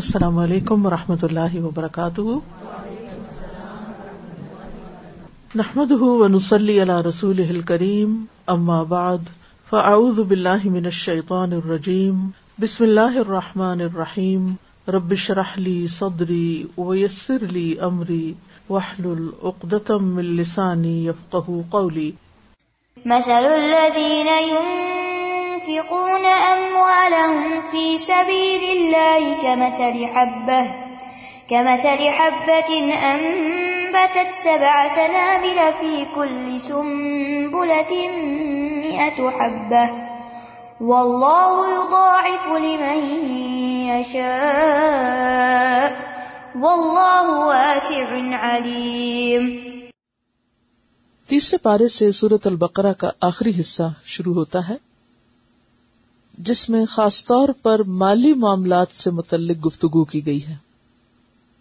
السلام علیکم ورحمۃ اللہ وبرکاتہ۔ نحمده ونصلي على رسوله الكريم اما بعد، فاعوذ بالله من الشيطان الرجيم بسم الله الرحمن الرحيم رب اشرح لي صدري ويسر لي امري واحلل عقدة من لساني مثل الذين ينفقون أموالهم في سبيل الله كمثل حبة كمثل حبة أنبتت سبع سنابل في كل سنبلة مئة حبة. والله يضاعف لمن يشاء. والله واسع عليم. تیسرے پارے سے سورت البقرہ کا آخری حصہ شروع ہوتا ہے۔ جس میں خاص طور پر مالی معاملات سے متعلق گفتگو کی گئی ہے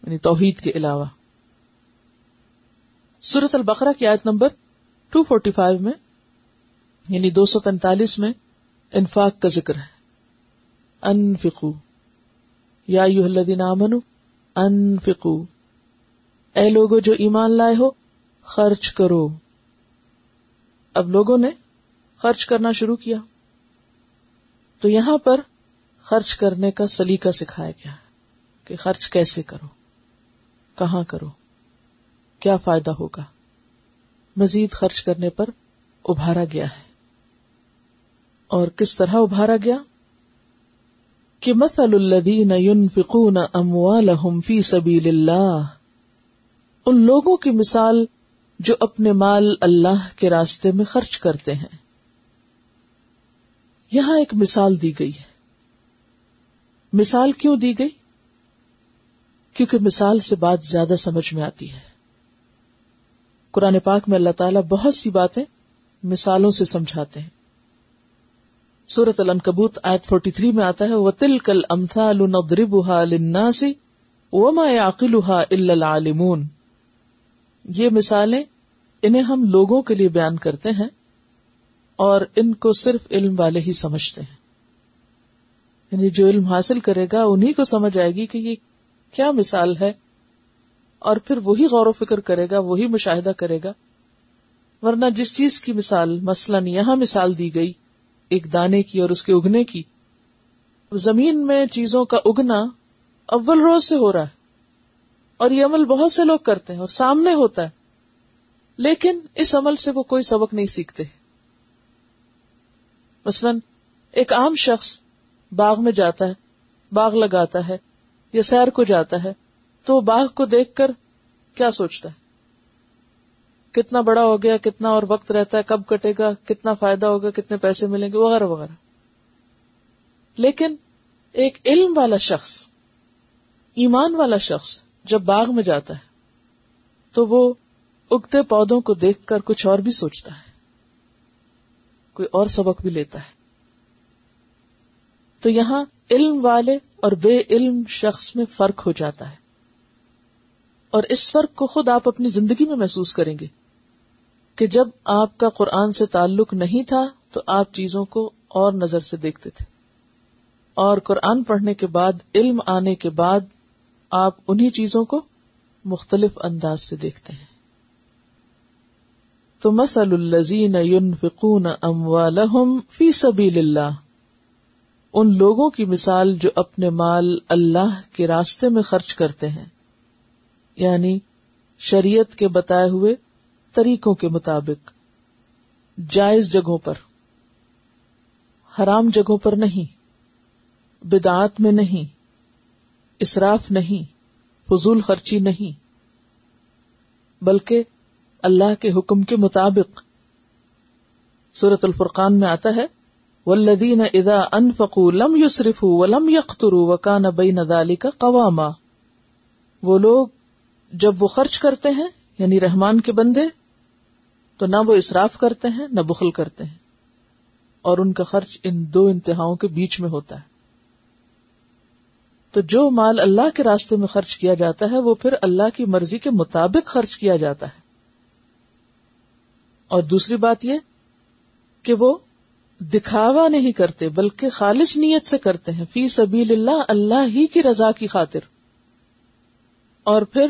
یعنی توحید کے علاوہ۔ سورت البقرہ کی آیت نمبر 245 میں یعنی 245 میں انفاق کا ذکر ہے۔ انفقو، یا ایوہ الذین آمنو، انفقو۔ اے لوگو جو ایمان لائے ہو، خرچ کرو۔ اب لوگوں نے خرچ کرنا شروع کیا۔ تو یہاں پر خرچ کرنے کا سلیقہ سکھایا گیا کہ خرچ کیسے کرو، کہاں کرو، کیا فائدہ ہوگا۔ مزید خرچ کرنے پر ابھارا گیا ہے۔ اور کس طرح ابھارا گیا؟ کہ مثل الذین ينفقون اموالهم فی سبیل اللہ، ان لوگوں کی مثال جو اپنے مال اللہ کے راستے میں خرچ کرتے ہیں۔ یہاں ایک مثال دی گئی ہے۔ مثال کیوں دی گئی؟ کیونکہ مثال سے بات زیادہ سمجھ میں آتی ہے۔ قرآن پاک میں اللہ تعالیٰ بہت سی باتیں مثالوں سے سمجھاتے ہیں۔ سورت العنکبوت آیت 43 میں آتا ہے وَتِلْكَ الْأَمْثَالُ نَضْرِبُهَا لِلنَّاسِ وَمَا يَعْقِلُهَا إِلَّا الْعَالِمُونَ۔ یہ مثالیں انہیں ہم لوگوں کے لیے بیان کرتے ہیں اور ان کو صرف علم والے ہی سمجھتے ہیں۔ یعنی جو علم حاصل کرے گا، انہی کو سمجھ آئے گی کہ یہ کیا مثال ہے۔ اور پھر وہی غور و فکر کرے گا، وہی مشاہدہ کرے گا۔ ورنہ جس چیز کی مثال، مثلاً یہاں مثال دی گئی، ایک دانے کی اور اس کے اگنے کی، زمین میں چیزوں کا اگنا اول روز سے ہو رہا ہے۔ اور یہ عمل بہت سے لوگ کرتے ہیں اور سامنے ہوتا ہے۔ لیکن اس عمل سے وہ کوئی سبق نہیں سیکھتے۔ مثلا ایک عام شخص باغ میں جاتا ہے، باغ لگاتا ہے، یا سیر کو جاتا ہے، تو وہ باغ کو دیکھ کر کیا سوچتا ہے؟ کتنا بڑا ہو گیا، کتنا اور وقت رہتا ہے، کب کٹے گا، کتنا فائدہ ہوگا، کتنے پیسے ملیں گے، وغیرہ وغیرہ۔ لیکن ایک علم والا شخص، ایمان والا شخص جب باغ میں جاتا ہے، تو وہ اگتے پودوں کو دیکھ کر کچھ اور بھی سوچتا ہے۔ کوئی اور سبق بھی لیتا ہے۔ تو یہاں علم والے اور بے علم شخص میں فرق ہو جاتا ہے۔ اور اس فرق کو خود آپ اپنی زندگی میں محسوس کریں گے کہ جب آپ کا قرآن سے تعلق نہیں تھا تو آپ چیزوں کو اور نظر سے دیکھتے تھے۔ اور قرآن پڑھنے کے بعد، علم آنے کے بعد آپ انہی چیزوں کو مختلف انداز سے دیکھتے ہیں۔ تو مسل الزین ينفقون اموالهم فی سبیل اللہ۔ ان لوگوں کی مثال جو اپنے مال اللہ کے راستے میں خرچ کرتے ہیں یعنی شریعت کے بتائے ہوئے طریقوں کے مطابق، جائز جگہوں پر۔ حرام جگہوں پر نہیں، بدعات میں نہیں، اسراف نہیں، فضول خرچی نہیں۔ بلکہ اللہ کے حکم کے مطابق۔ سورت الفرقان میں آتا ہے ولدین ادا انفقو لم یوسرف ولم یخترو وکان بئی ندالی کا قواما۔ وہ لوگ جب وہ خرچ کرتے ہیں یعنی رحمان کے بندے، تو نہ وہ اسراف کرتے ہیں، نہ بخل کرتے ہیں۔ اور ان کا خرچ ان دو انتہاؤں کے بیچ میں ہوتا ہے۔ تو جو مال اللہ کے راستے میں خرچ کیا جاتا ہے، وہ پھر اللہ کی مرضی کے مطابق خرچ کیا جاتا ہے۔ اور دوسری بات یہ کہ وہ دکھاوا نہیں کرتے بلکہ خالص نیت سے کرتے ہیں۔ فی سبیل اللہ اللہ ہی کی رضا کی خاطر۔ اور پھر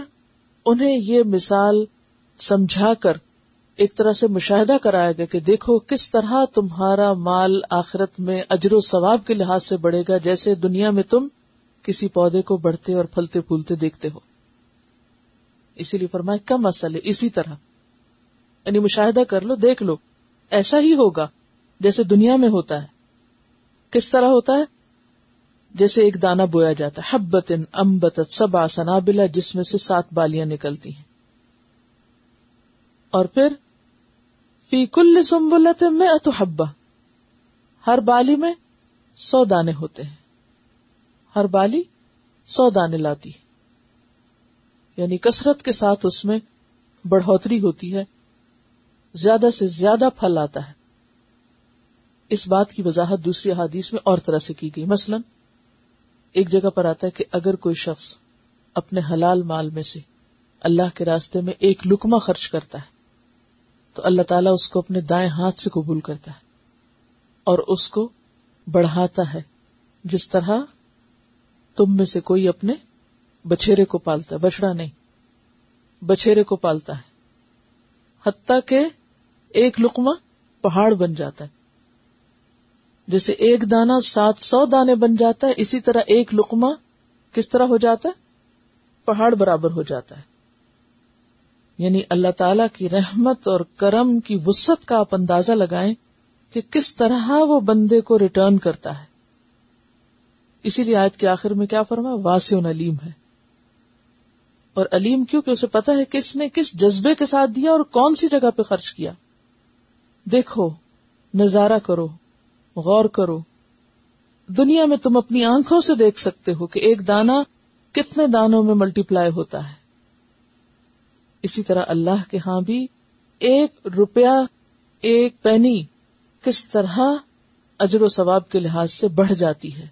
انہیں یہ مثال سمجھا کر ایک طرح سے مشاہدہ کرایا گیا کہ دیکھو کس طرح تمہارا مال آخرت میں اجر و ثواب کے لحاظ سے بڑھے گا جیسے دنیا میں تم کسی پودے کو بڑھتے اور پھلتے پھولتے دیکھتے ہو۔ اسی لیے فرمائے کم مسئلے اسی طرح۔ یعنی مشاہدہ کر لو، دیکھ لو، ایسا ہی ہوگا، جیسے دنیا میں ہوتا ہے۔ کس طرح ہوتا ہے؟ جیسے ایک دانا بویا جاتا ہے حبت امبت سب آسنا بلا جس میں سے سات بالیاں نکلتی ہیں۔ اور پھر، فی کل سمبلت میں اتحبا ہر بالی میں سو دانے ہوتے ہیں۔ ہر بالی سو دانے لاتی یعنی کثرت کے ساتھ اس میں بڑھوتری ہوتی ہے۔ زیادہ سے زیادہ پھل آتا ہے۔ اس بات کی وضاحت دوسری حادیث میں اور طرح سے کی گئی۔ مثلا، ایک جگہ پر آتا ہے کہ اگر کوئی شخص اپنے حلال مال میں سے اللہ کے راستے میں ایک لکما خرچ کرتا ہے، تو اللہ تعالیٰ اس کو اپنے دائیں ہاتھ سے قبول کرتا ہے اور اس کو بڑھاتا ہے۔ جس طرح تم میں سے کوئی اپنے بچھیرے کو پالتا ہے بچڑا نہیں، بچھیرے کو پالتا ہے۔ حتیٰ کہ ایک لقمہ پہاڑ بن جاتا ہے۔ جیسے ایک دانا سات سو دانے بن جاتا ہے، اسی طرح ایک لقمہ کس طرح ہو جاتا ہے؟ پہاڑ برابر ہو جاتا ہے۔ یعنی اللہ تعالی کی رحمت اور کرم کی وسط کا آپ اندازہ لگائیں کہ کس طرح وہ بندے کو ریٹرن کرتا ہے۔ اسی لیے آیت کے آخر میں کیا فرما واسع علیم ہے۔ اور علیم کیوں؟ کہ اسے پتا ہے کس نے کس جذبے کے ساتھ دیا اور کون سی جگہ پہ خرچ کیا۔ دیکھو، نظارہ کرو، غور کرو۔ دنیا میں تم اپنی آنکھوں سے دیکھ سکتے ہو کہ ایک دانا کتنے دانوں میں ملٹی پلائی ہوتا ہے۔ اسی طرح اللہ کے ہاں بھی ایک روپیہ، ایک پینی کس طرح اجر و ثواب کے لحاظ سے بڑھ جاتی ہے۔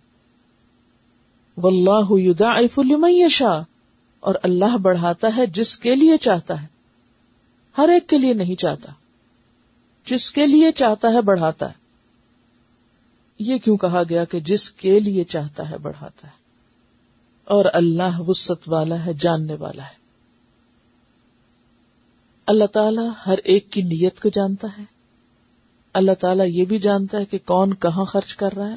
واللہ یضاعف لمن یشاء۔ اور اللہ بڑھاتا ہے جس کے لیے چاہتا ہے۔ ہر ایک کے لیے نہیں چاہتا۔ جس کے لیے چاہتا ہے بڑھاتا ہے۔ یہ کیوں کہا گیا کہ جس کے لیے چاہتا ہے بڑھاتا ہے؟ اور اللہ وسط والا ہے، جاننے والا ہے۔ اللہ تعالیٰ ہر ایک کی نیت کو جانتا ہے۔ اللہ تعالیٰ یہ بھی جانتا ہے کہ کون کہاں خرچ کر رہا ہے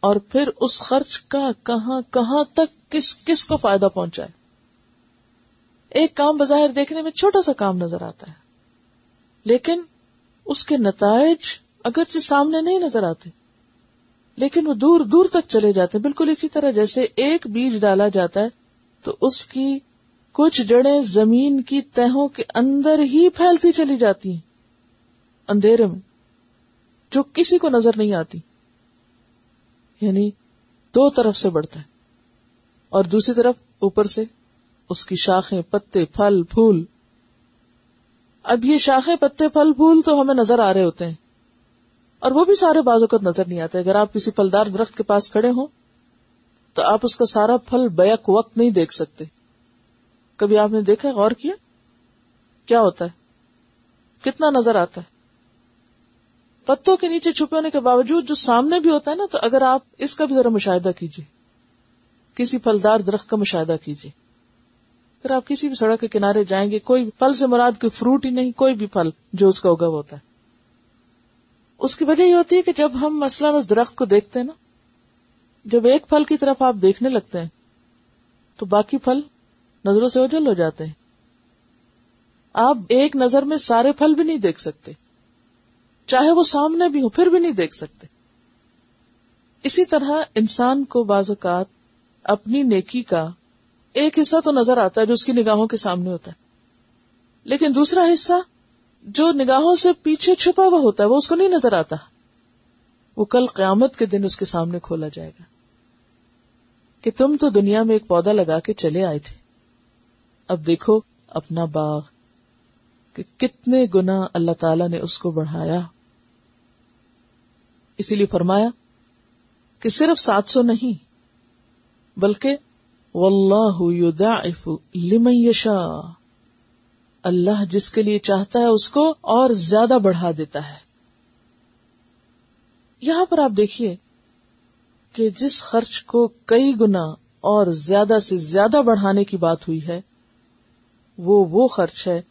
اور پھر اس خرچ کا کہاں کہاں تک کس کس کو فائدہ پہنچا ہے۔ ایک کام بظاہر دیکھنے میں چھوٹا سا کام نظر آتا ہے، لیکن اس کے نتائج اگر سامنے نہیں نظر آتے، لیکن وہ دور دور تک چلے جاتے ہیں۔ بالکل اسی طرح جیسے ایک بیج ڈالا جاتا ہے، تو اس کی کچھ جڑیں زمین کی تہوں کے اندر ہی پھیلتی چلی جاتی ہیں۔ اندھیرے میں، جو کسی کو نظر نہیں آتی یعنی دو طرف سے بڑھتا ہے اور دوسری طرف اوپر سے اس کی شاخیں، پتے، پھل، پھول۔ اب یہ شاخیں پتے پھل پھول تو ہمیں نظر آ رہے ہوتے ہیں۔ اور وہ بھی سارے بازو کا نظر نہیں آتے۔ اگر آپ کسی پھلدار درخت کے پاس کھڑے ہوں، تو آپ اس کا سارا پھل بیک وقت نہیں دیکھ سکتے۔ کبھی آپ نے دیکھا غور کیا؟ کیا ہوتا ہے؟ کتنا نظر آتا ہے؟ پتوں کے نیچے چھپے ہونے کے باوجود جو سامنے بھی ہوتا ہے نا، تو اگر آپ اس کا بھی ذرا مشاہدہ کیجیے۔ کسی پھلدار درخت کا مشاہدہ کیجیے۔ اگر آپ کسی بھی سڑک کے کنارے جائیں گے، کوئی پھل سے مراد کوئی فروٹ ہی نہیں، کوئی بھی پھل جو اس کا اگا ہوتا ہے۔ اس کی وجہ یہ ہوتی ہے کہ جب ہم مثلاً اس درخت کو دیکھتے ہیں نا، جب ایک پھل کی طرف آپ دیکھنے لگتے ہیں، تو باقی پھل نظروں سے اجل ہو جاتے ہیں۔ آپ ایک نظر میں سارے پھل بھی نہیں دیکھ سکتے، چاہے وہ سامنے بھی ہو پھر بھی نہیں دیکھ سکتے۔ اسی طرح انسان کو بعض اوقات اپنی نیکی کا ایک حصہ تو نظر آتا ہے جو اس کی نگاہوں کے سامنے ہوتا ہے۔ لیکن دوسرا حصہ جو نگاہوں سے پیچھے چھپا ہوا ہوتا ہے، وہ اس کو نہیں نظر آتا۔ وہ کل قیامت کے دن اس کے سامنے کھولا جائے گا۔ کہ تم تو دنیا میں ایک پودا لگا کے چلے آئے تھے۔ اب دیکھو اپنا باغ، کہ کتنے گنا اللہ تعالی نے اس کو بڑھایا۔ اسی لیے فرمایا کہ صرف سات سو نہیں، بلکہ واللہ یضاعف لمن یشاء۔ اللہ جس کے لیے چاہتا ہے اس کو اور زیادہ بڑھا دیتا ہے۔ یہاں پر آپ دیکھیے کہ جس خرچ کو کئی گنا اور زیادہ سے زیادہ بڑھانے کی بات ہوئی ہے، وہ وہ خرچ ہے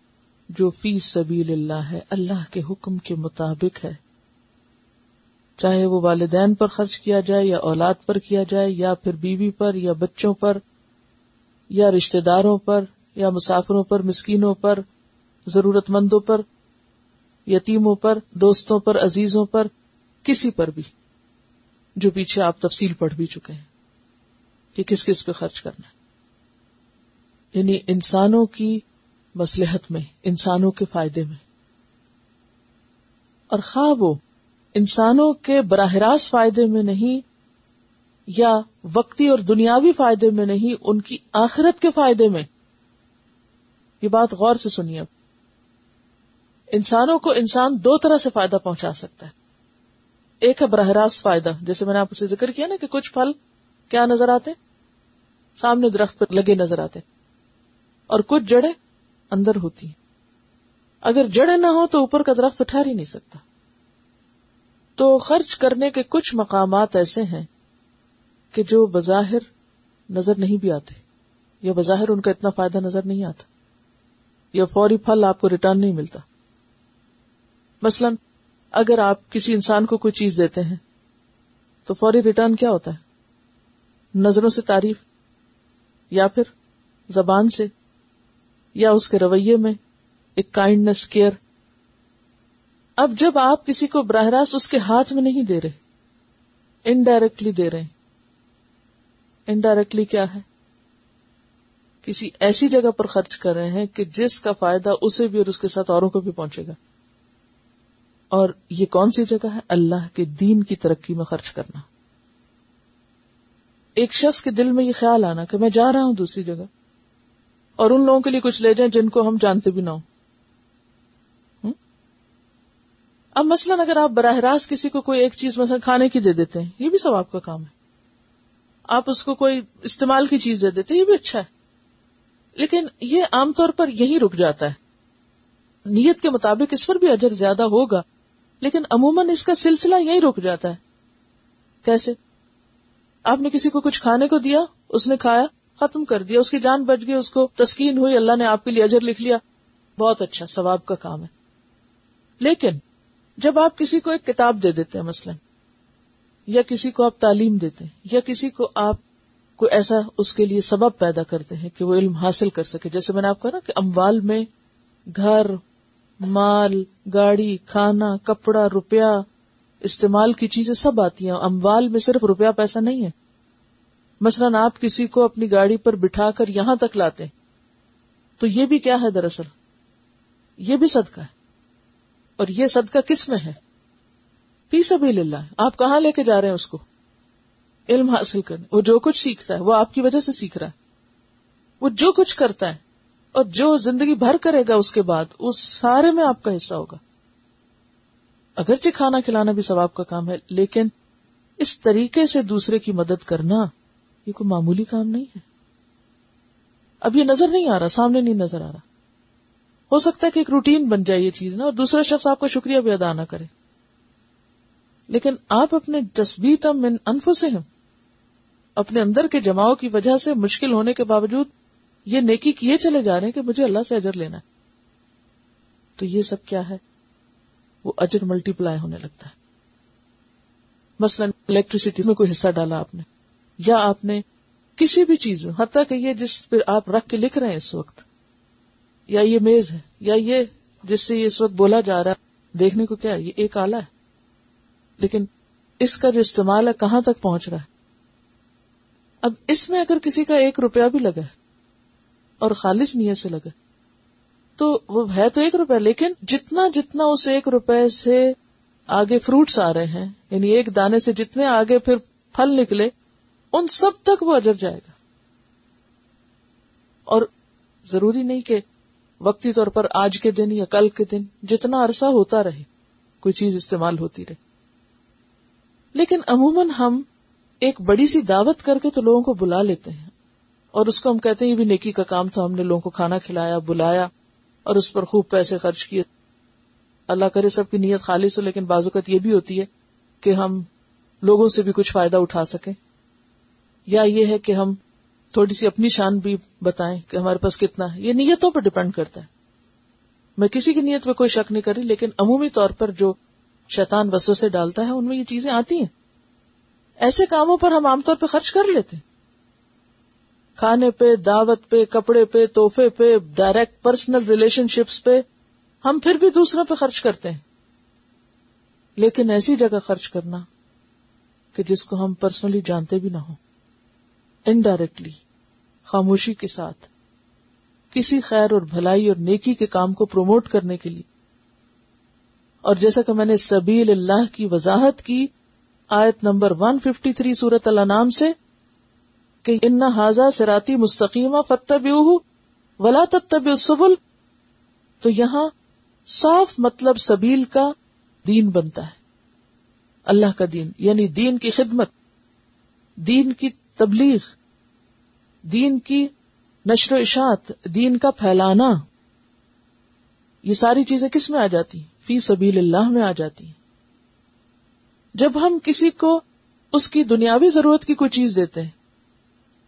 جو فی سبیل اللہ ہے، اللہ کے حکم کے مطابق ہے۔ چاہے وہ والدین پر خرچ کیا جائے یا اولاد پر کیا جائے یا پھر بیوی پر یا بچوں پر یا رشتے داروں پر یا مسافروں پر، مسکینوں پر، ضرورت مندوں پر، یتیموں پر، دوستوں پر، عزیزوں پر، کسی پر بھی، جو پیچھے آپ تفصیل پڑھ بھی چکے ہیں کہ کس کس پہ خرچ کرنا ہے۔ یعنی انسانوں کی مسلحت میں، انسانوں کے فائدے میں۔ اور خواہ وہ، انسانوں کے براہ راست فائدے میں نہیں یا وقتی اور دنیاوی فائدے میں نہیں، ان کی آخرت کے فائدے میں۔ یہ بات غور سے سنیے۔ انسانوں کو انسان دو طرح سے فائدہ پہنچا سکتا ہے۔ ایک ہے براہ راست فائدہ، جیسے میں نے آپ سے ذکر کیا نا کہ کچھ پھل کیا نظر آتے سامنے درخت پر لگے نظر آتے اور کچھ جڑیں اندر ہوتی ہیں۔ اگر جڑیں نہ ہو تو اوپر کا درخت ٹھہر ہی نہیں سکتا۔ تو خرچ کرنے کے کچھ مقامات ایسے ہیں کہ جو بظاہر نظر نہیں بھی آتے، یا بظاہر ان کا اتنا فائدہ نظر نہیں آتا، یا فوری پھل آپ کو ریٹرن نہیں ملتا۔ مثلا اگر آپ کسی انسان کو کوئی چیز دیتے ہیں، تو فوری ریٹرن کیا ہوتا ہے؟ نظروں سے تعریف، یا پھر زبان سے، یا اس کے رویے میں ایک کائنڈنس کیئر اب جب آپ کسی کو براہ راست اس کے ہاتھ میں نہیں دے رہے انڈائریکٹلی دے رہے ہیں انڈائریکٹلی کیا ہے؟ کسی ایسی جگہ پر خرچ کر رہے ہیں کہ جس کا فائدہ اسے بھی اور اس کے ساتھ اوروں کو بھی پہنچے گا۔ اور یہ کون سی جگہ ہے؟ اللہ کے دین کی ترقی میں خرچ کرنا۔ ایک شخص کے دل میں یہ خیال آنا کہ میں جا رہا ہوں دوسری جگہ، اور ان لوگوں کے لیے کچھ لے جائیں جن کو ہم جانتے بھی نہ ہوں۔ اب مثلاً اگر آپ براہ راست کسی کو کوئی ایک چیز مثلا کھانے کی دے دیتے ہیں، یہ بھی سب آپ کا کام ہے۔ آپ اس کو کوئی استعمال کی چیز دے دیتے، یہ بھی اچھا ہے۔ لیکن یہ عام طور پر یہی رک جاتا ہے۔ نیت کے مطابق اس پر بھی اجر زیادہ ہوگا، لیکن عموماً اس کا سلسلہ یہی رک جاتا ہے۔ کیسے؟ آپ نے کسی کو کچھ کھانے کو دیا، اس نے کھایا، ختم کر دیا، اس کی جان بچ گئی، اس کو تسکین ہوئی، اللہ نے آپ کے لیے اجر لکھ لیا۔ بہت اچھا ثواب کا کام ہے۔ لیکن جب آپ کسی کو ایک کتاب دے دیتے ہیں، مثلاً یا کسی کو آپ تعلیم دیتے ہیں، یا کسی کو آپ کو ایسا اس کے لیے سبب پیدا کرتے ہیں کہ وہ علم حاصل کر سکے۔ جیسے میں نے آپ کہا نا کہ اموال میں گھر، مال، گاڑی، کھانا، کپڑا، روپیہ استعمال کی چیزیں سب آتی ہیں۔ اموال میں صرف روپیہ پیسہ نہیں ہے۔ مثلاً آپ کسی کو اپنی گاڑی پر بٹھا کر یہاں تک لاتے تو یہ بھی کیا ہے دراصل؟ یہ بھی صدقہ ہے۔ اور یہ صدقہ کس میں ہے؟ فی سبیل اللہ، آپ کہاں لے کے جا رہے ہیں اس کو؟ علم حاصل کرنے، وہ جو کچھ سیکھتا ہے، وہ آپ کی وجہ سے سیکھ رہا ہے۔ وہ جو کچھ کرتا ہے، اور جو زندگی بھر کرے گا اس کے بعد اس سارے میں آپ کا حصہ ہوگا۔ اگرچہ کھانا کھلانا بھی ثواب کا کام ہے، لیکن اس طریقے سے دوسرے کی مدد کرنا، یہ کوئی معمولی کام نہیں ہے۔ اب یہ نظر نہیں آ رہا، سامنے نہیں نظر آ رہا۔ ہو سکتا ہے کہ ایک روٹین بن جائے یہ چیز نا اور دوسرا شخص آپ کا شکریہ بھی ادا نہ کرے۔ لیکن آپ اپنے جسبیتم من انفسہم، اپنے اندر کے جماؤ کی وجہ سے مشکل ہونے کے باوجود یہ نیکی کیے چلے جا رہے ہیں کہ مجھے اللہ سے اجر لینا ہے۔ تو یہ سب کیا ہے؟ وہ اجر ملٹی پلائی ہونے لگتا ہے۔ مثلاً الیکٹریسٹی میں کوئی حصہ ڈالا آپ نے، یا آپ نے کسی بھی چیز میں، حتیٰ کہ یہ جس پہ آپ رکھ کے لکھ رہے ہیں اس وقت، یا یہ میز ہے، یا یہ جس سے یہ اس وقت بولا جا رہا ہے، دیکھنے کو کیا ہے؟ یہ ایک آلہ ہے۔ لیکن اس کا جو استعمال ہے کہاں تک پہنچ رہا ہے؟ اب اس میں اگر کسی کا ایک روپیہ بھی لگا ہے اور خالص نیت سے لگا تو وہ ہے تو ایک روپے لیکن جتنا جتنا اس ایک روپے سے آگے فروٹس آ رہے ہیں یعنی ایک دانے سے جتنے آگے پھر پھل نکلے، ان سب تک وہ اجر جائے گا۔ اور ضروری نہیں کہ وقتی طور پر آج کے دن یا کل کے دن جتنا عرصہ ہوتا رہے، کوئی چیز استعمال ہوتی رہے۔ لیکن عموماً ہم ایک بڑی سی دعوت کر کے تو لوگوں کو بلا لیتے ہیں۔ اور اس کو ہم کہتے ہیں یہ بھی نیکی کا کام تھا، ہم نے لوگوں کو کھانا کھلایا، بلایا اور اس پر خوب پیسے خرچ کیے۔ اللہ کرے سب کی نیت خالص ہو، لیکن بازوقت یہ بھی ہوتی ہے کہ ہم لوگوں سے بھی کچھ فائدہ اٹھا سکیں۔ یا یہ ہے کہ ہم تھوڑی سی اپنی شان بھی بتائیں کہ ہمارے پاس کتنا ہے۔ یہ نیتوں پر ڈپینڈ کرتا ہے۔ میں کسی کی نیت پہ کوئی شک نہیں کر رہی، لیکن عمومی طور پر جو شیطان وسو سے ڈالتا ہے، ان میں یہ چیزیں آتی ہیں۔ ایسے کاموں پر ہم عام طور پہ خرچ کر لیتے۔ ہیں کھانے پہ، دعوت پہ، کپڑے پہ توحفے پہ ڈائریکٹ پرسنل ریلیشن شپس پہ ہم پھر بھی دوسروں پہ خرچ کرتے ہیں۔ لیکن ایسی جگہ خرچ کرنا کہ جس کو ہم پرسنلی جانتے بھی نہ ہوں۔ انڈائریکٹلی خاموشی کے ساتھ، کسی خیر اور بھلائی اور نیکی کے کام کو پروموٹ کرنے کے لیے۔ اور جیسا کہ میں نے سبیل اللہ کی وضاحت کی آیت نمبر 153 ففٹی سورت اللہ نام سے کہ ان حاضہ سراتی مستقیمہ فتب ولا تب سبل تو یہاں صاف مطلب سبیل کا دین بنتا ہے۔ اللہ کا دین یعنی دین کی خدمت، دین کی تبلیغ، دین کی نشر و اشاعت، دین کا پھیلانا۔ یہ ساری چیزیں کس میں آ جاتی ہیں؟ فی سبیل اللہ میں آ جاتی ہیں۔ جب ہم کسی کو اس کی دنیاوی ضرورت کی کوئی چیز دیتے ہیں،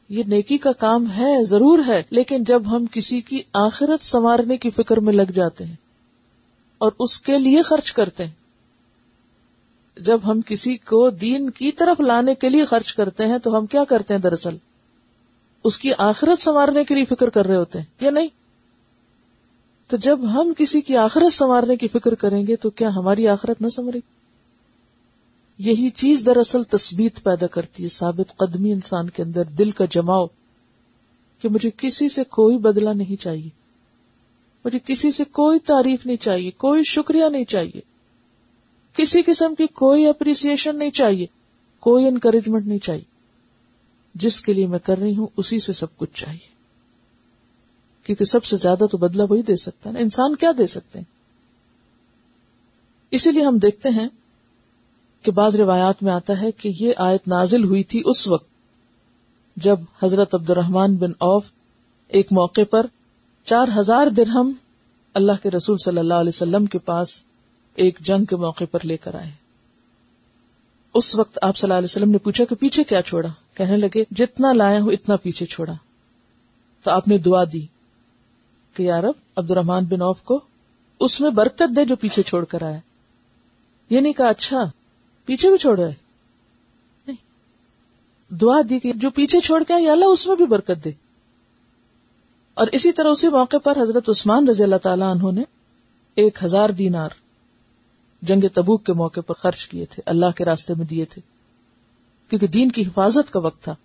یہ نیکی کا کام ہے، ضرور ہے، لیکن جب ہم کسی کی آخرت سنوارنے کی فکر میں لگ جاتے ہیں اور اس کے لیے خرچ کرتے ہیں، جب ہم کسی کو دین کی طرف لانے کے لیے خرچ کرتے ہیں تو ہم کیا کرتے ہیں دراصل؟ اس کی آخرت سنوارنے کے لیے فکر کر رہے ہوتے ہیں، یا نہیں؟ تو جب ہم کسی کی آخرت سنوارنے کی فکر کریں گے تو کیا ہماری آخرت نہ سنورے یہی چیز دراصل تثبیت پیدا کرتی ہے، ثابت قدمی انسان کے اندر، دل کا جماؤ، کہ مجھے کسی سے کوئی بدلہ نہیں چاہیے۔ مجھے کسی سے کوئی تعریف نہیں چاہیے، کوئی شکریہ نہیں چاہیے۔ کسی قسم کی کوئی اپریسیشن نہیں چاہیے، کوئی انکریجمنٹ نہیں چاہیے۔ جس کے لیے میں کر رہی ہوں، اسی سے سب کچھ چاہیے۔ کیونکہ سب سے زیادہ تو بدلہ وہی دے سکتا ہے نا۔ انسان کیا دے سکتے ہیں؟ اسی لیے ہم دیکھتے ہیں کہ بعض روایات میں آتا ہے کہ یہ آیت نازل ہوئی تھی اس وقت جب حضرت عبد الرحمان بن اوف ایک موقع پر چار ہزار درہم اللہ کے رسول صلی اللہ علیہ وسلم کے پاس ایک جنگ کے موقع پر لے کر آئے۔ اس وقت آپ صلی اللہ علیہ وسلم نے پوچھا کہ پیچھے کیا چھوڑا؟ کہنے لگے، جتنا لایا ہوں اتنا پیچھے چھوڑا۔ تو آپ نے دعا دی۔ کہ یارب عبد الرحمان بن اوف کو اس میں برکت دے جو پیچھے چھوڑ کر آیا یہ نہیں کہا اچھا پیچھے بھی چھوڑ رہے دعا دی کہ جو پیچھے چھوڑ کے آئے اللہ اس میں بھی برکت دے۔ اور اسی طرح اسی موقع پر حضرت عثمان رضی اللہ تعالیٰ انہوں نے ایک ہزار دینار جنگ تبوک کے موقع پر خرچ کیے تھے، اللہ کے راستے میں دیے تھے۔ کیونکہ دین کی حفاظت کا وقت تھا۔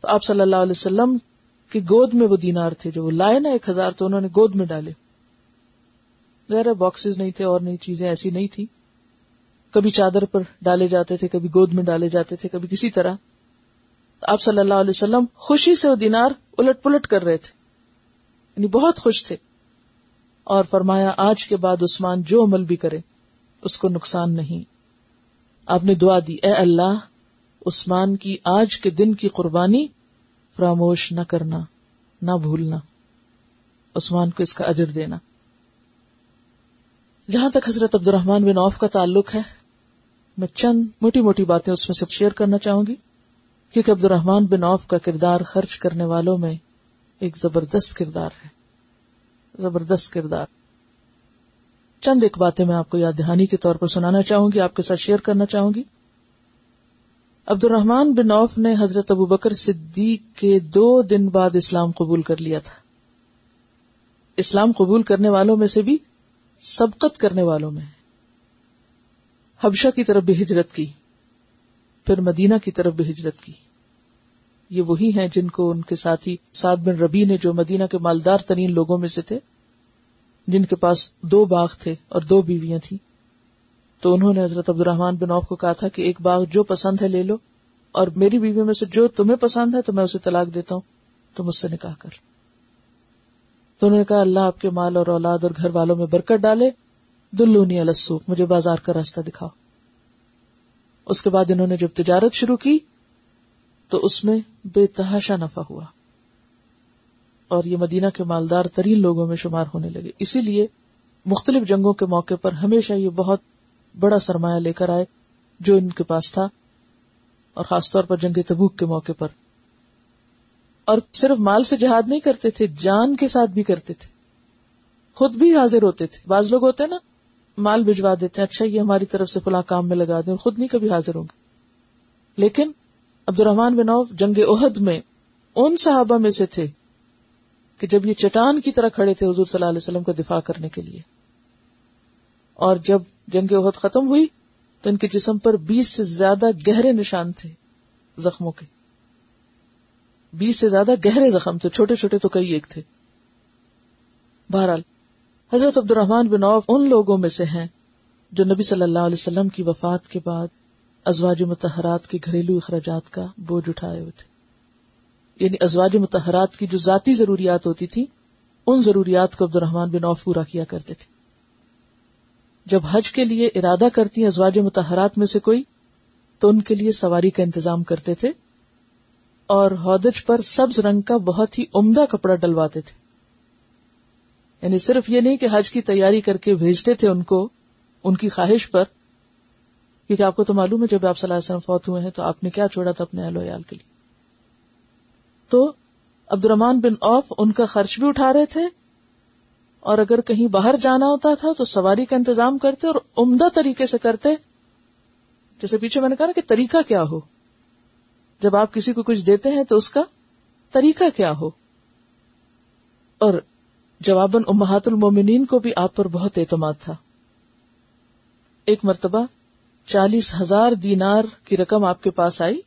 تو آپ صلی اللہ علیہ وسلم کی گود میں وہ دینار تھے جو وہ لائے نا ایک ہزار تو انہوں نے گود میں ڈالے۔ ذرا باکسز نہیں تھے اور نئی چیزیں ایسی نہیں تھی کبھی چادر پر ڈالے جاتے تھے، کبھی گود میں ڈالے جاتے تھے، کبھی کسی طرح۔ آپ صلی اللہ علیہ وسلم خوشی سے وہ دینار الٹ پلٹ کر رہے تھے۔ یعنی بہت خوش تھے۔ اور فرمایا، آج کے بعد عثمان جو عمل بھی کرے، اس کو نقصان نہیں۔ آپ نے دعا دی، اے اللہ، عثمان کی آج کے دن کی قربانی فراموش نہ کرنا، نہ بھولنا، عثمان کو اس کا اجر دینا۔ جہاں تک حضرت عبد الرحمان بن اوف کا تعلق ہے، میں چند موٹی موٹی باتیں اس میں سب شیئر کرنا چاہوں گی۔ کیونکہ عبد الرحمان بن اوف کا کردار خرچ کرنے والوں میں ایک زبردست کردار ہے۔ زبردست کردار۔ چند ایک باتیں میں آپ کو یاد دہانی کے طور پر سنانا چاہوں گی، آپ کے ساتھ شیئر کرنا چاہوں گی۔ عبد الرحمان بن اوف نے حضرت ابو بکر صدیق کے دو دن بعد اسلام قبول کر لیا تھا۔ اسلام قبول کرنے والوں میں سے بھی سبقت کرنے والوں میں حبشہ کی طرف بھی ہجرت کی، پھر مدینہ کی طرف بھی ہجرت کی۔ یہ وہی ہیں جن کو ان کے ساتھی سعد بن ربی نے جو مدینہ کے مالدار ترین لوگوں میں سے تھے، جن کے پاس دو باغ تھے اور دو بیویاں تھیں۔ تو انہوں نے حضرت عبد الرحمان بن عوف کو کہا تھا کہ ایک باغ جو پسند ہے لے لو اور میری بیوی میں سے جو تمہیں پسند ہے تو میں اسے طلاق دیتا ہوں۔ تو مجھ سے نکاح کر۔ تو انہوں نے کہا، اللہ آپ کے مال اور اولاد اور گھر والوں میں برکت ڈالے۔ دلونی السوق، مجھے بازار کا راستہ دکھاؤ۔ اس کے بعد انہوں نے جب تجارت شروع کی تو اس میں بے تحاشا نفع ہوا۔ اور یہ مدینہ کے مالدار ترین لوگوں میں شمار ہونے لگے۔ اسی لیے مختلف جنگوں کے موقع پر ہمیشہ یہ بہت بڑا سرمایہ لے کر آئے جو ان کے پاس تھا، اور خاص طور پر جنگ تبوک کے موقع پر۔ اور صرف مال سے جہاد نہیں کرتے تھے، جان کے ساتھ بھی کرتے تھے۔ خود بھی حاضر ہوتے تھے۔ بعض لوگ ہوتے ہیں نا، مال بھجوا دیتے ہیں اچھا یہ ہماری طرف سے فلاں کام میں لگا دیں خود نہیں کبھی حاضر ہوں گے۔ لیکن عبد الرحمان بن عوف جنگ عہد میں ان صحابہ میں سے تھے کہ جب یہ چٹان کی طرح کھڑے تھے حضور صلی اللہ علیہ وسلم کا دفاع کرنے کے لیے۔ اور جب جنگ عہد ختم ہوئی تو ان کے جسم پر بیس سے زیادہ گہرے نشان تھے زخموں کے۔ بیس سے زیادہ گہرے زخم تھے، چھوٹے چھوٹے تو کئی ایک تھے۔ بہرحال، حضرت عبد الرحمان بن عوف ان لوگوں میں سے ہیں جو نبی صلی اللہ علیہ وسلم کی وفات کے بعد ازواج متحرات کے گھریلو اخراجات کا بوجھ اٹھائے ہوئے تھے۔ یعنی ازواج متحرات کی جو ذاتی ضروریات ہوتی تھی ان ضروریات کو عبد الرحمان بن عوف پورا کیا کرتے تھے۔ جب حج کے لیے ارادہ کرتی ہیں ازواج متحرات میں سے کوئی، تو ان کے لیے سواری کا انتظام کرتے تھے اور ہودج پر سبز رنگ کا بہت ہی عمدہ کپڑا ڈلواتے تھے۔ یعنی صرف یہ نہیں کہ حج کی تیاری کر کے بھیجتے تھے ان کو، ان کی خواہش پر۔ کیونکہ آپ کو تو معلوم ہے، جب آپ صلی اللہ علیہ وسلم فوت ہوئے ہیں تو آپ نے کیا چھوڑا تھا اپنے اہل ویال کے لیے؟ تو عبد الرحمان بن اوف ان کا خرچ بھی اٹھا رہے تھے اور اگر کہیں باہر جانا ہوتا تھا تو سواری کا انتظام کرتے اور عمدہ طریقے سے کرتے۔ جیسے پیچھے میں نے کہا نا کہ طریقہ کیا ہو؟ جب آپ کسی کو کچھ دیتے ہیں تو اس کا طریقہ کیا ہو؟ اور جواباً امہات المومنین کو بھی آپ پر بہت اعتماد تھا۔ ایک مرتبہ چالیس ہزار دینار کی رقم آپ کے پاس آئی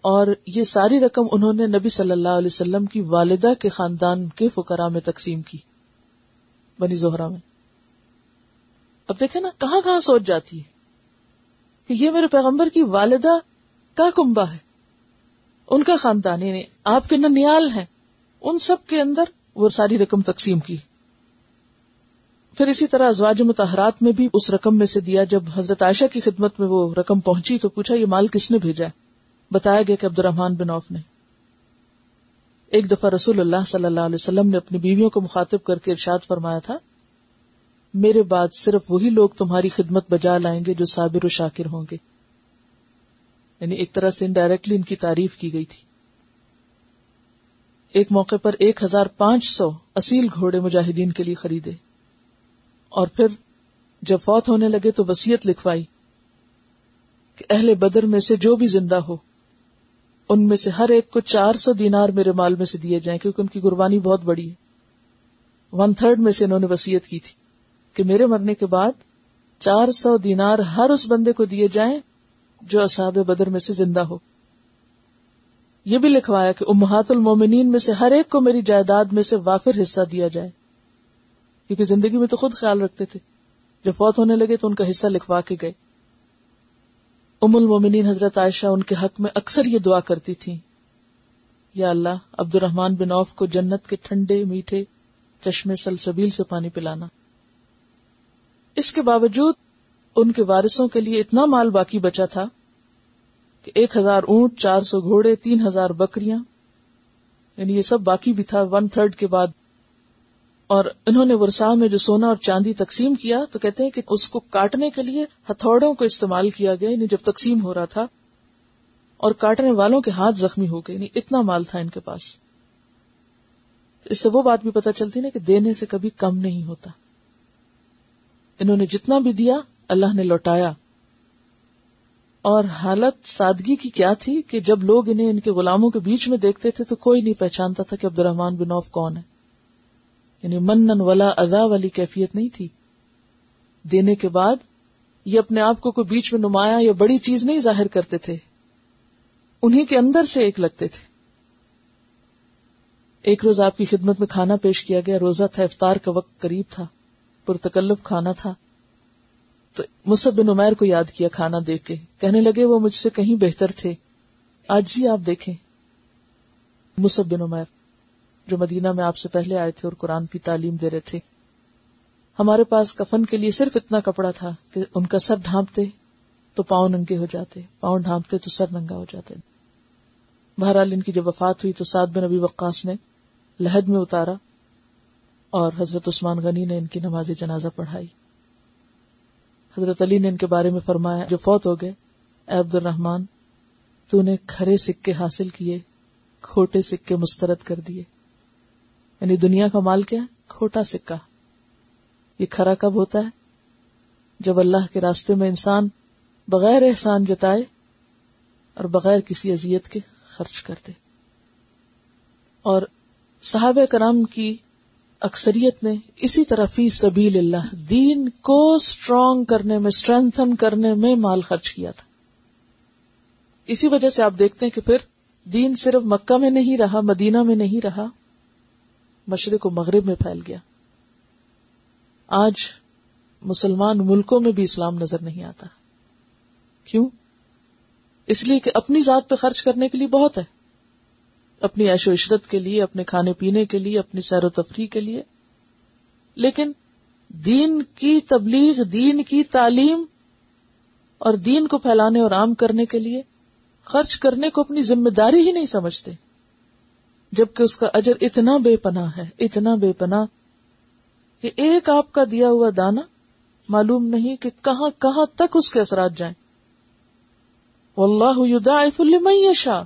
اور یہ ساری رقم انہوں نے نبی صلی اللہ علیہ وسلم کی والدہ کے خاندان کے فکرا میں تقسیم کی۔ بنی زہرا میں۔ اب دیکھیں نا، کہاں کہاں سوچ جاتی ہے کہ یہ میرے پیغمبر کی والدہ کا کنبا ہے۔ ان کا خاندان یعنی آپ کے ننیال ہیں۔ ان سب کے اندر وہ ساری رقم تقسیم کی۔ پھر اسی طرح ازواج متحرات میں بھی اس رقم میں سے دیا، جب حضرت عائشہ کی خدمت میں وہ رقم پہنچی تو پوچھا، یہ مال کس نے بھیجا ہے؟ بتایا گیا کہ عبد الرحمان بن عوف نے۔ ایک دفعہ رسول اللہ صلی اللہ علیہ وسلم نے اپنی بیویوں کو مخاطب کر کے ارشاد فرمایا تھا، میرے بعد صرف وہی لوگ تمہاری خدمت بجا لائیں گے جو صابر و شاکر ہوں گے۔ یعنی ایک طرح سے انڈائریکٹلی ان کی تعریف کی گئی تھی۔ ایک موقع پر ایک ہزار پانچ سو اصیل گھوڑے مجاہدین کے لیے خریدے۔ اور پھر جب فوت ہونے لگے تو وسیعت لکھوائی کہ اہل بدر میں سے جو بھی زندہ ہو ان میں سے ہر ایک کو چار سو دینار میرے مال میں سے دیے جائیں، کیونکہ ان کی قربانی بہت بڑی ہے۔ ون تھرڈ میں سے انہوں نے وسیعت کی تھی کہ میرے مرنے کے بعد چار سو دینار ہر اس بندے کو دیے جائیں جو اصحاب بدر میں سے زندہ ہو۔ یہ بھی لکھوایا کہ امہات المومنین میں سے ہر ایک کو میری جائیداد میں سے وافر حصہ دیا جائے۔ کیونکہ زندگی میں تو خود خیال رکھتے تھے۔ جب فوت ہونے لگے تو ان کا حصہ لکھوا کے گئے۔ ام المومنین حضرت عائشہ ان کے حق میں اکثر یہ دعا کرتی تھی یا اللہ عبد الرحمان بن اوف کو جنت کے ٹھنڈے، میٹھے چشمے، سلسبیل سے پانی پلانا۔ اس کے باوجود ان کے وارثوں کے لیے اتنا مال باقی بچا تھا کہ ایک ہزار اونٹ، چار سو گھوڑے، تین ہزار بکریاں یعنی یہ سب باقی بھی تھا۔ ون تھرڈ کے بعد اور انہوں نے ورسا میں جو سونا اور چاندی تقسیم کیا تو کہتے ہیں کہ اس کو کاٹنے کے لیے ہتھوڑوں کو استعمال کیا گیا یعنی جب تقسیم ہو رہا تھا، اور کاٹنے والوں کے ہاتھ زخمی ہو گئے یعنی اتنا مال تھا ان کے پاس۔ اس سے وہ بات بھی پتہ چلتی نا کہ دینے سے کبھی کم نہیں ہوتا۔ انہوں نے جتنا بھی دیا، اللہ نے لوٹایا۔ اور حالت سادگی کی کیا تھی کہ جب لوگ انہیں ان کے غلاموں کے بیچ میں دیکھتے تھے تو کوئی نہیں پہچانتا تھا کہ عبد الرحمان بن اوف کون ہے۔ یعنی منن ولا ادا والی کیفیت نہیں تھی۔ دینے کے بعد یہ اپنے آپ کو کوئی بیچ میں نمایاں یا بڑی چیز نہیں ظاہر کرتے تھے۔ انہیں کے اندر سے ایک لگتے تھے۔ ایک روز آپ کی خدمت میں کھانا پیش کیا گیا۔ روزہ تھا، افطار کا وقت قریب تھا، پرتکلف کھانا تھا۔ تو مصب بن عمیر کو یاد کیا کھانا دیکھ کے۔ کہنے لگے، وہ مجھ سے کہیں بہتر تھے۔ آج ہی آپ دیکھیں۔ مصب بن عمیر۔ جو مدینہ میں آپ سے پہلے آئے تھے اور قرآن کی تعلیم دے رہے تھے۔ ہمارے پاس کفن کے لیے صرف اتنا کپڑا تھا کہ ان کا سر ڈھانپتے تو پاؤں ننگے ہو جاتے، پاؤں ڈھانپتے تو سر ننگا ہو جاتے۔ بہرحال ان کی جب وفات ہوئی تو سعد بن ابی وقاص نے لہد میں اتارا اور حضرت عثمان غنی نے ان کی نماز جنازہ پڑھائی۔ حضرت علی نے ان کے بارے میں فرمایا، جو فوت ہو گئے، اے عبد الرحمان تو نے کھرے سکے حاصل کیے، کھوٹے سکے مسترد کر دیے۔ یعنی دنیا کا مال کیا کھوٹا سکہ۔ یہ کھرا کب ہوتا ہے؟ جب اللہ کے راستے میں انسان بغیر احسان جتائے اور بغیر کسی اذیت کے خرچ کر دے۔ اور صحابہ کرام کی اکثریت نے اسی طرح فی سبیل اللہ دین کو اسٹرانگ کرنے میں اسٹرینتھن کرنے میں مال خرچ کیا تھا۔ اسی وجہ سے آپ دیکھتے ہیں کہ پھر دین صرف مکہ میں نہیں رہا، مدینہ میں نہیں رہا۔ مشرق و مغرب میں پھیل گیا۔ آج مسلمان ملکوں میں بھی اسلام نظر نہیں آتا۔ کیوں؟ اس لیے کہ اپنی ذات پہ خرچ کرنے کے لیے بہت ہے۔ اپنی عیش و عشرت کے لیے، اپنے کھانے پینے کے لیے، اپنی سیر و تفریح کے لیے۔ لیکن دین کی تبلیغ، دین کی تعلیم اور دین کو پھیلانے اور عام کرنے کے لیے خرچ کرنے کو اپنی ذمہ داری ہی نہیں سمجھتے۔ جبکہ اس کا اجر اتنا بے پناہ ہے، اتنا بے پناہ کہ ایک آپ کا دیا ہوا دانا معلوم نہیں کہ کہاں کہاں تک اس کے اثرات جائیں۔ واللہ یضاعف لمن یشاء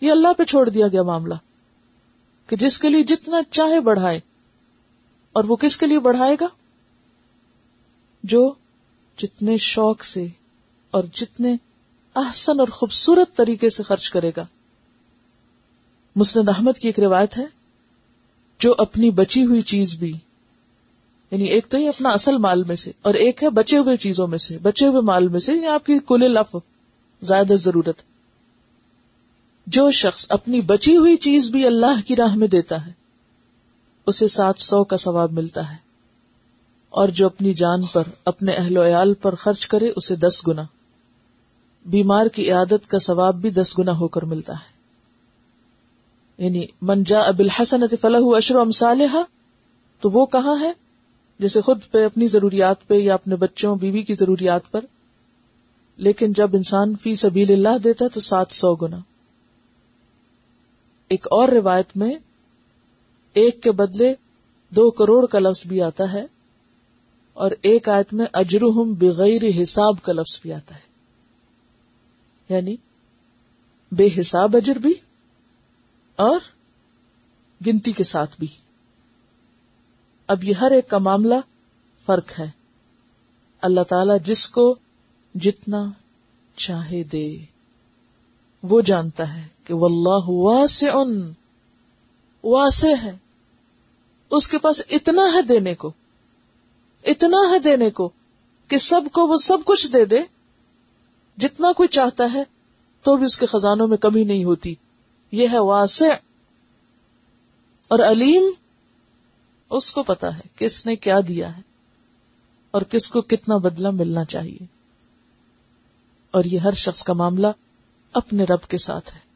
یہ اللہ پہ چھوڑ دیا گیا معاملہ کہ جس کے لیے جتنا چاہے بڑھائے۔ اور وہ کس کے لیے بڑھائے گا؟ جو جتنے شوق سے اور جتنے احسن اور خوبصورت طریقے سے خرچ کرے گا۔ مسند احمد کی ایک روایت ہے، جو اپنی بچی ہوئی چیز بھی یعنی ایک تو ہی اپنا اصل مال میں سے، اور ایک ہے بچے ہوئے چیزوں میں سے، بچے ہوئے مال میں سے یعنی آپ کی کل لف زیادہ ضرورت۔ جو شخص اپنی بچی ہوئی چیز بھی اللہ کی راہ میں دیتا ہے، اسے سات سو کا ثواب ملتا ہے۔ اور جو اپنی جان پر، اپنے اہل و عیال پر خرچ کرے، اسے دس گنا۔ بیمار کی عادت کا ثواب بھی دس گنا ہو کر ملتا ہے۔ یعنی منجا اب الحسن فلاح اشر امسالحا تو وہ کہاں ہے؟ جیسے خود پہ، اپنی ضروریات پہ یا اپنے بچوں، بیوی کی ضروریات پر۔ لیکن جب انسان فی سبیل اللہ دیتا ہے تو سات سو گنا۔ ایک اور روایت میں ایک کے بدلے دو کروڑ کا لفظ بھی آتا ہے اور ایک آیت میں اجرہم بغیر حساب کا لفظ بھی آتا ہے۔ یعنی بے حساب اجر بھی اور گنتی کے ساتھ بھی۔ اب یہ ہر ایک کا معاملہ فرق ہے۔ اللہ تعالی جس کو جتنا چاہے دے۔ وہ جانتا ہے کہ واللہ واسع واسع ہے۔ اس کے پاس اتنا ہے دینے کو۔ اتنا ہے دینے کو کہ سب کو وہ سب کچھ دے دے۔ جتنا کوئی چاہتا ہے تو بھی اس کے خزانوں میں کمی نہیں ہوتی۔ یہ ہے واسع اور علیم، اس کو پتا ہے کس نے کیا دیا ہے اور کس کو کتنا بدلہ ملنا چاہیے اور یہ ہر شخص کا معاملہ اپنے رب کے ساتھ ہے۔